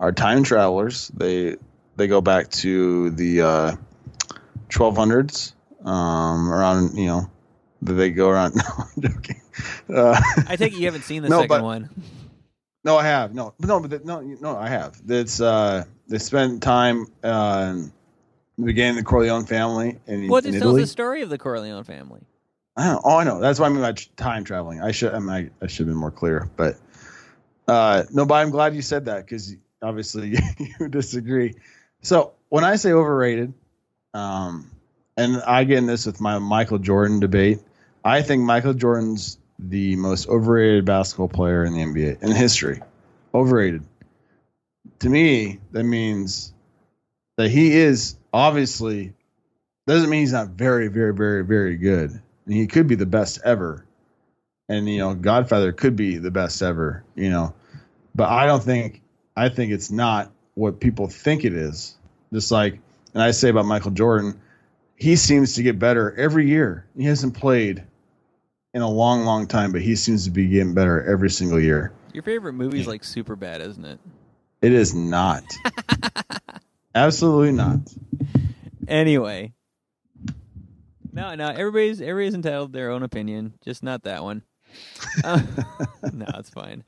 are time travelers. They they go back to the uh, 1200s. Um, around you know, they go around. No, I'm joking. Uh, I it you haven't seen the No, second but- one. no, I have no, but no, but the, no, no, I have. It's uh, they spent time uh, in the beginning of the Corleone family in, Well, it tells the story of the Corleone family. I know. Oh, I know. That's what I mean by time traveling. I should. I, mean, I, I should have been more clear. But uh, no, but I'm glad you said that because obviously you disagree. So when I say overrated, um, and I get in this with my Michael Jordan debate, I think Michael Jordan's the most overrated basketball player in the NBA in history. Overrated. To me, that means that he is obviously doesn't mean he's not very, very, very, very good. And he could be the best ever. And you know, mm-hmm. Godfather could be the best ever, you know. But I don't think I think it's not what people think it is. Just like and I say about Michael Jordan, he seems to get better every year. He hasn't played in a long, long time, but he seems to be getting better every single year. Your favorite movie is like super bad, isn't it? It is not. Absolutely not. Anyway. No, no, everybody's everybody's entitled to their own opinion, just not that one. Uh, no, it's fine.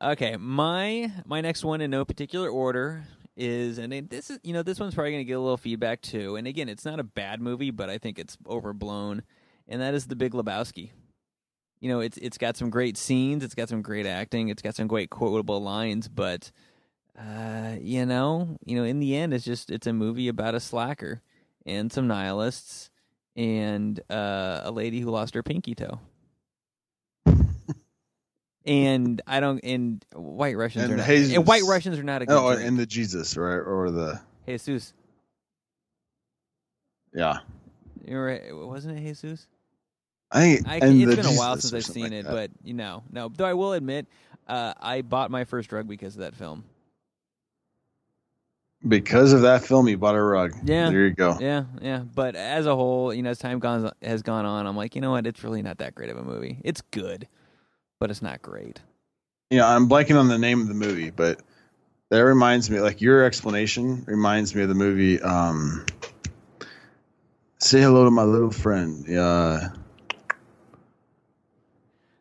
Okay, my my next one in no particular order is, and this is you know this one's probably going to get a little feedback too. And again, it's not a bad movie, but I think it's overblown, and that is The Big Lebowski. You know, it's it's got some great scenes, it's got some great acting, it's got some great quotable lines, but uh, you know, you know, in the end, it's just it's a movie about a slacker and some nihilists and uh, a lady who lost her pinky toe. and I don't. And white Russians And are not. Jesus. And white Russians are not a good. Oh, and the Jesus, right? Or the Jesus. yeah. You were, wasn't it Jesus? I think I, it's been a while since I've seen like it, that. but you know, no. Though I will admit, uh, I bought my first drug because of that film. Because of that film, you bought a rug. Yeah. there you go. Yeah, yeah. But as a whole, you know, as time gone, has gone on, I'm like, you know what? It's really not that great of a movie. It's good, but it's not great. Yeah, I'm blanking on the name of the movie, but that reminds me, like your explanation reminds me of the movie. Um, Say hello to my little friend. Yeah,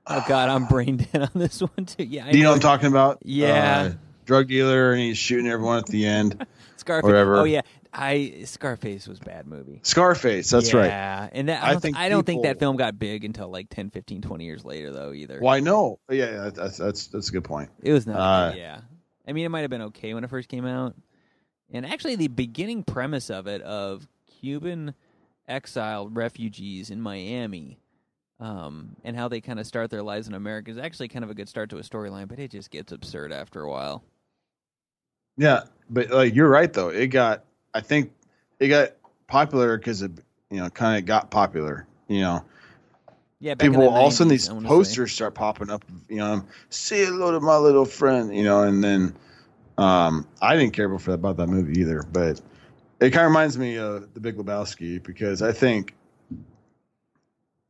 Oh God, I'm brain dead on this one too. Yeah, I do you know what I'm talking about? Yeah. Uh, drug dealer, and he's shooting everyone at the end. Scarface. Oh yeah, I Scarface was a bad movie. Scarface. That's right. Yeah, and that, I, I don't, think I don't think that film got big until like 10, 15, 20 years later though either. Why no? Yeah, yeah, that's that's that's a good point. It was not. Uh, yeah, I mean, it might have been okay when it first came out, and actually, the beginning premise of it of Cuban exiled refugees in Miami, um, and how they kind of start their lives in America is actually kind of a good start to a storyline, but it just gets absurd after a while. Yeah, but like you're right though. It got I think it got popular because it you know kind of got popular. You know, Yeah, people the all of a sudden these say. posters start popping up. You know, say hello to my little friend. You know, and then um, I didn't care before about that movie either, but it kind of reminds me of The Big Lebowski because I think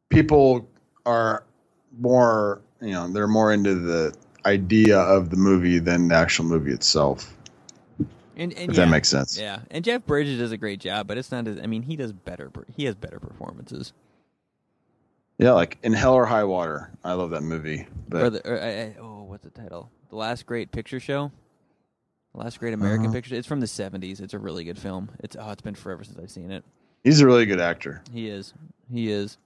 people are more you know they're more into the idea of the movie than the actual movie itself. And, and If yeah, that makes sense. Yeah, and Jeff Bridges does a great job, but it's not. As, I mean, he does better. He has better performances. Yeah, like in Hell or High Water. I love that movie. But or the or, uh, oh, what's the title? The Last Great Picture Show. The Last Great American Uh-huh. Picture. It's from the seventies. It's a really good film. It's oh, it's been forever since I've seen it. he's a really good actor. He is. He is.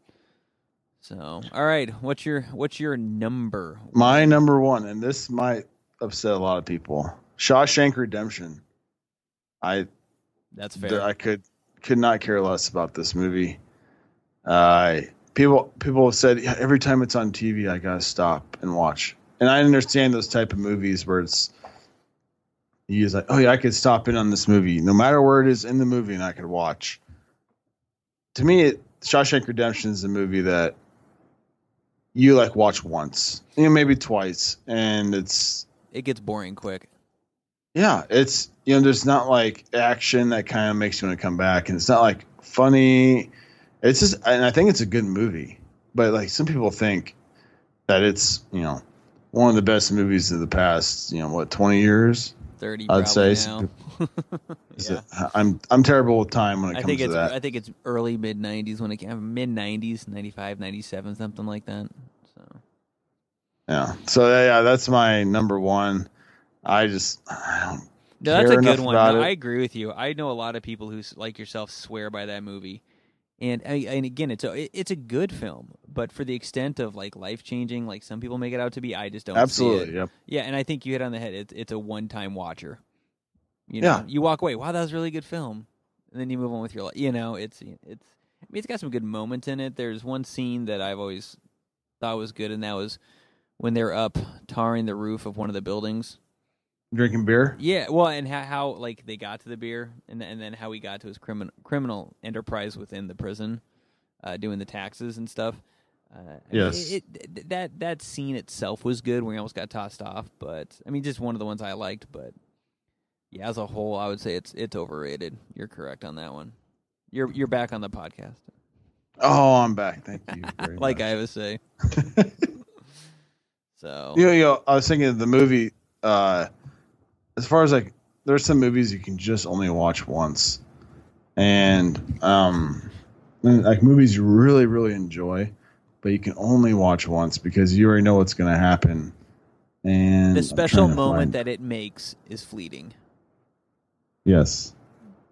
So, all right. What's your what's your number? My number one, and this might upset a lot of people. Shawshank Redemption. I That's fair. I could could not care less about this movie. Uh, people people have said "Yeah, every time it's on TV, I gotta stop and watch. And I understand those type of movies where it's you just like, oh yeah, I could stop in on this movie, no matter where it is in the movie, and I could watch. To me, it, Shawshank Redemption is a movie that you like watch once, you know, maybe twice, and it's it gets boring quick. Yeah, it's you know, there's not like action that kind of makes you want to come back, and it's not like funny. It's just, and I think it's a good movie, but like some people think that it's you know one of the best movies of the past, you know, what twenty years. Thirty. I'd say yeah. I'm I'm terrible with time when it I comes to that. I think it's early mid '90s when it came mid '90s, 95, 97, something like that. So yeah, so yeah, that's my number one. I just I don't no, that's a good one. No. I agree with you. I know a lot of people who, like yourself, swear by that movie, and and again, it's a it's a good film, but for the extent of like life changing, like some people make it out to be, I just don't. see absolutely. it. Yep. Yeah, and I think you hit on the head. It's it's a one time watcher. You know, Yeah. you walk away. Wow, that was a really good film, and then you move on with your life. You know, it's it's. I mean, it's got some good moments in it. There's one scene that I've always thought was good, and that was when they're up tarring the roof of one of the buildings. Drinking beer. Yeah, well, and how, how like they got to the beer, and and then how he got to his criminal criminal enterprise within the prison, uh, doing the taxes and stuff. Uh, Yes. it, it, that that scene itself was good. We almost got tossed off, but I mean, just one of the ones I liked. But Yeah, as a whole, I would say it's it's overrated. You're correct on that one. You're you're back on the podcast, Oh, I'm back. Thank you. very like much. I would say. So You know, you know, I was thinking of the movie. Uh, as far as like, there's some movies you can just only watch once, and um, like movies you really really enjoy, but you can only watch once because you already know what's going to happen. And the special moment find- that it makes is fleeting. yes,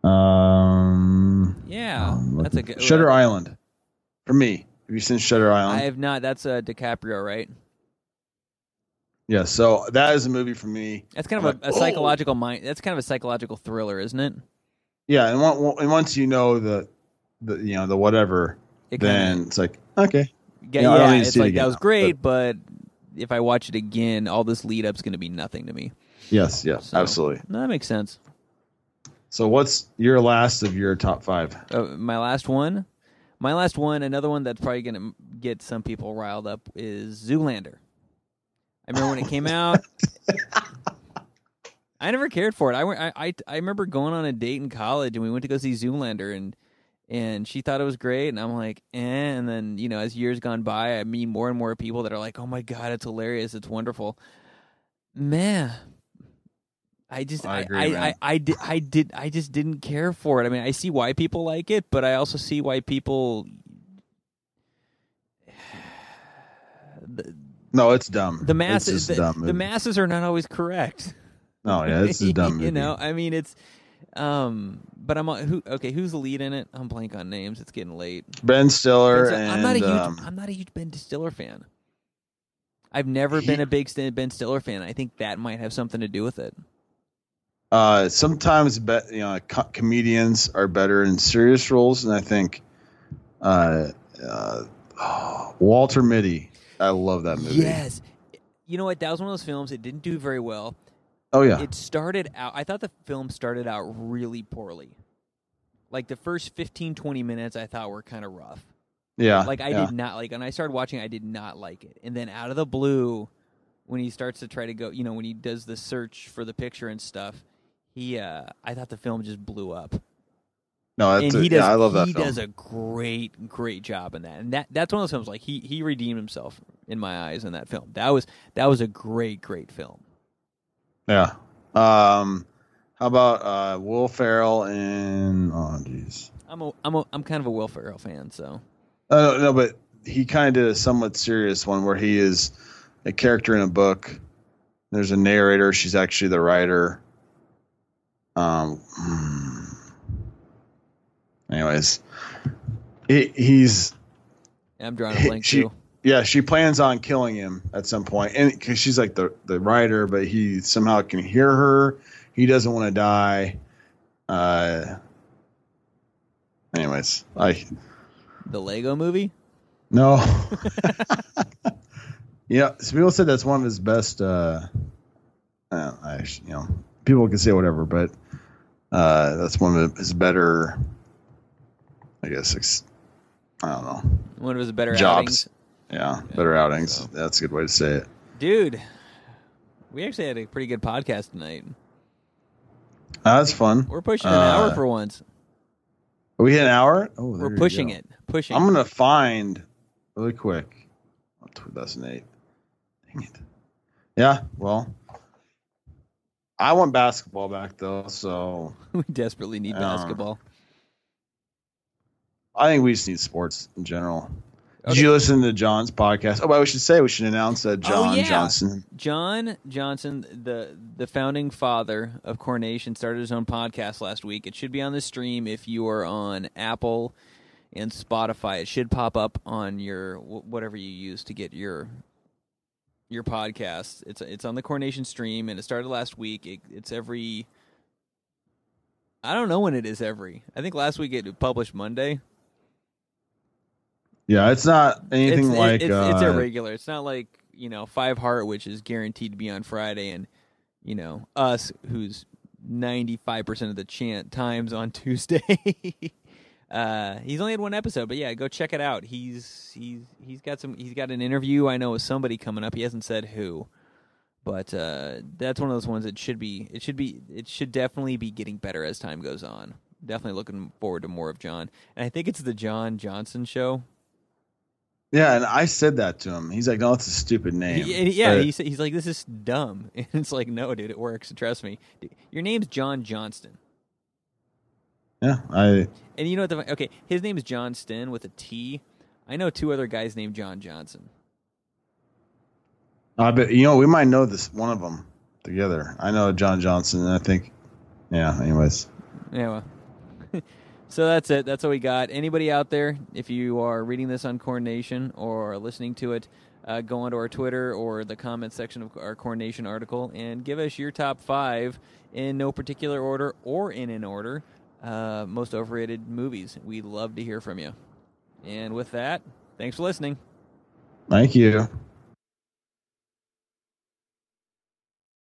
um, Yeah, um, that's a good Shutter Island. For me, have you seen Shutter Island? I have not. That's uh, DiCaprio, right? Yeah, so that is a movie for me. That's kind of a, like, a "Oh." psychological mind. That's kind of a psychological thriller, isn't it? Yeah, and, one, and once you know the, the you know the whatever, It then kinda, it's like okay, yeah, yeah, don't need to it's it like again that was great, but if I watch it again, all this lead up's going to be nothing to me. yes, yes, So- absolutely. That makes sense. So what's your last of your top five? Uh, my last one, my last one, another one that's probably going to get some people riled up is Zoolander. I remember when it came out. I never cared for it. I, went- I, I, I remember going on a date in college and we went to go see Zoolander and and she thought it was great and I'm like, eh. And then you know, as years gone by, I meet more and more people that are like, oh my god, it's hilarious, it's wonderful. Man, I just I I agree, I, I. I did I did I just didn't care for it. I mean, I see why people like it, but I also see why people. No, it's dumb. the masses, the, dumb the masses are not always correct. No, yeah, it's a dumb movie. you know, I mean, it's, um, but I'm who okay. Who's the lead in it? I'm blank on names. It's getting late. Ben Stiller Ben Still- and I'm not a huge. um, I'm not a huge Ben Stiller fan. I've never He- been a big Ben Stiller fan. I think that might have something to do with it. uh, sometimes be, you know co- comedians are better in serious roles, and I think uh, uh, Walter Mitty. I love that movie. Yes. You know what? That was one of those films. It didn't do very well. Oh yeah. It started out. I thought the film started out really poorly. Like the first 15, 20 minutes, I thought were kind of rough. yeah. Like I yeah. did not like, and I started watching. I did not like it. And then out of the blue, when he starts to try to go, you know, when he does the search for the picture and stuff, he, uh I thought the film just blew up. No, that's and a, he does. yeah, I love that he film. does a great, great job in that. And that that's one of those films. Like he he redeemed himself in my eyes in that film. That was that was a great, great film. Yeah. Um, how about uh, Will Ferrell and oh jeez. I'm a I'm a I'm kind of a Will Ferrell fan, so Uh, no, no, but he kind of did a somewhat serious one where he is a character in a book. There's a narrator. She's actually the writer. Um. Anyways, he, he's I'm drawing a blank She- too. yeah. She plans on killing him at some point, and because she's like the the writer, but he somehow can hear her. He doesn't want to die. Uh. Anyways, I The Lego Movie. No. yeah, so people said that's one of his best. Uh, I, you know, people can say whatever, but uh, that's one of his better. I guess ex- I don't know. One of his better Jobs. outings. Yeah, better outings. so. That's a good way to say it. Dude, we actually had a pretty good podcast tonight. Uh, that's fun. We're pushing an Uh, hour for once. we hit an hour. Oh, We're pushing go. it. Pushing. I'm gonna find really quick. Oh, 2008. Dang it. Yeah. Well, I want basketball back though, so we desperately need Uh, basketball. I think we just need sports in general. Did you listen to John's podcast? Oh, we should say we should announce that oh, John Oh, yeah. Johnson. John Johnson, the the founding father of Corn Nation, started his own podcast last week. It should be on the stream if you are on Apple and Spotify. It should pop up on your whatever you use to get your your podcast. It's it's on the Corn Nation stream, and it started last week. It, it's every. I don't know when it is every. I think last week it published Monday. Yeah, it's not anything it's, like it's, uh, it's irregular. It's not like you know Five Heart, which is guaranteed to be on Friday, and you know us, who's ninety five percent of the chant times on Tuesday. uh, he's only had one episode, but yeah, go check it out. He's he's he's got some. He's got an interview. I know with somebody coming up. He hasn't said who, but uh, that's one of those ones that should be it should be it should definitely be getting better as time goes on. Definitely looking forward to more of John, and I think it's the John Johnson show. Yeah, and I said that to him. He's like, "No, it's a stupid name." He, yeah, But- he's he's like, "This is dumb," and it's like, "No, dude, it works. Trust me. Your name's John Johnston." yeah. I And you know what? The, okay, his name is John Sten with a T. I know two other guys named John Johnson. I bet you know we might know this one of them together. I know John Johnson, and I think, yeah. Anyways, Yeah. Well. so that's it. That's all we got. Anybody out there, if you are reading this on Corn Nation or listening to it, uh, go onto our Twitter or the comment section of our Corn Nation article and give us your top five in no particular order or in an order. Uh, most overrated movies. We'd love to hear from you. And with that, thanks for listening. thank you.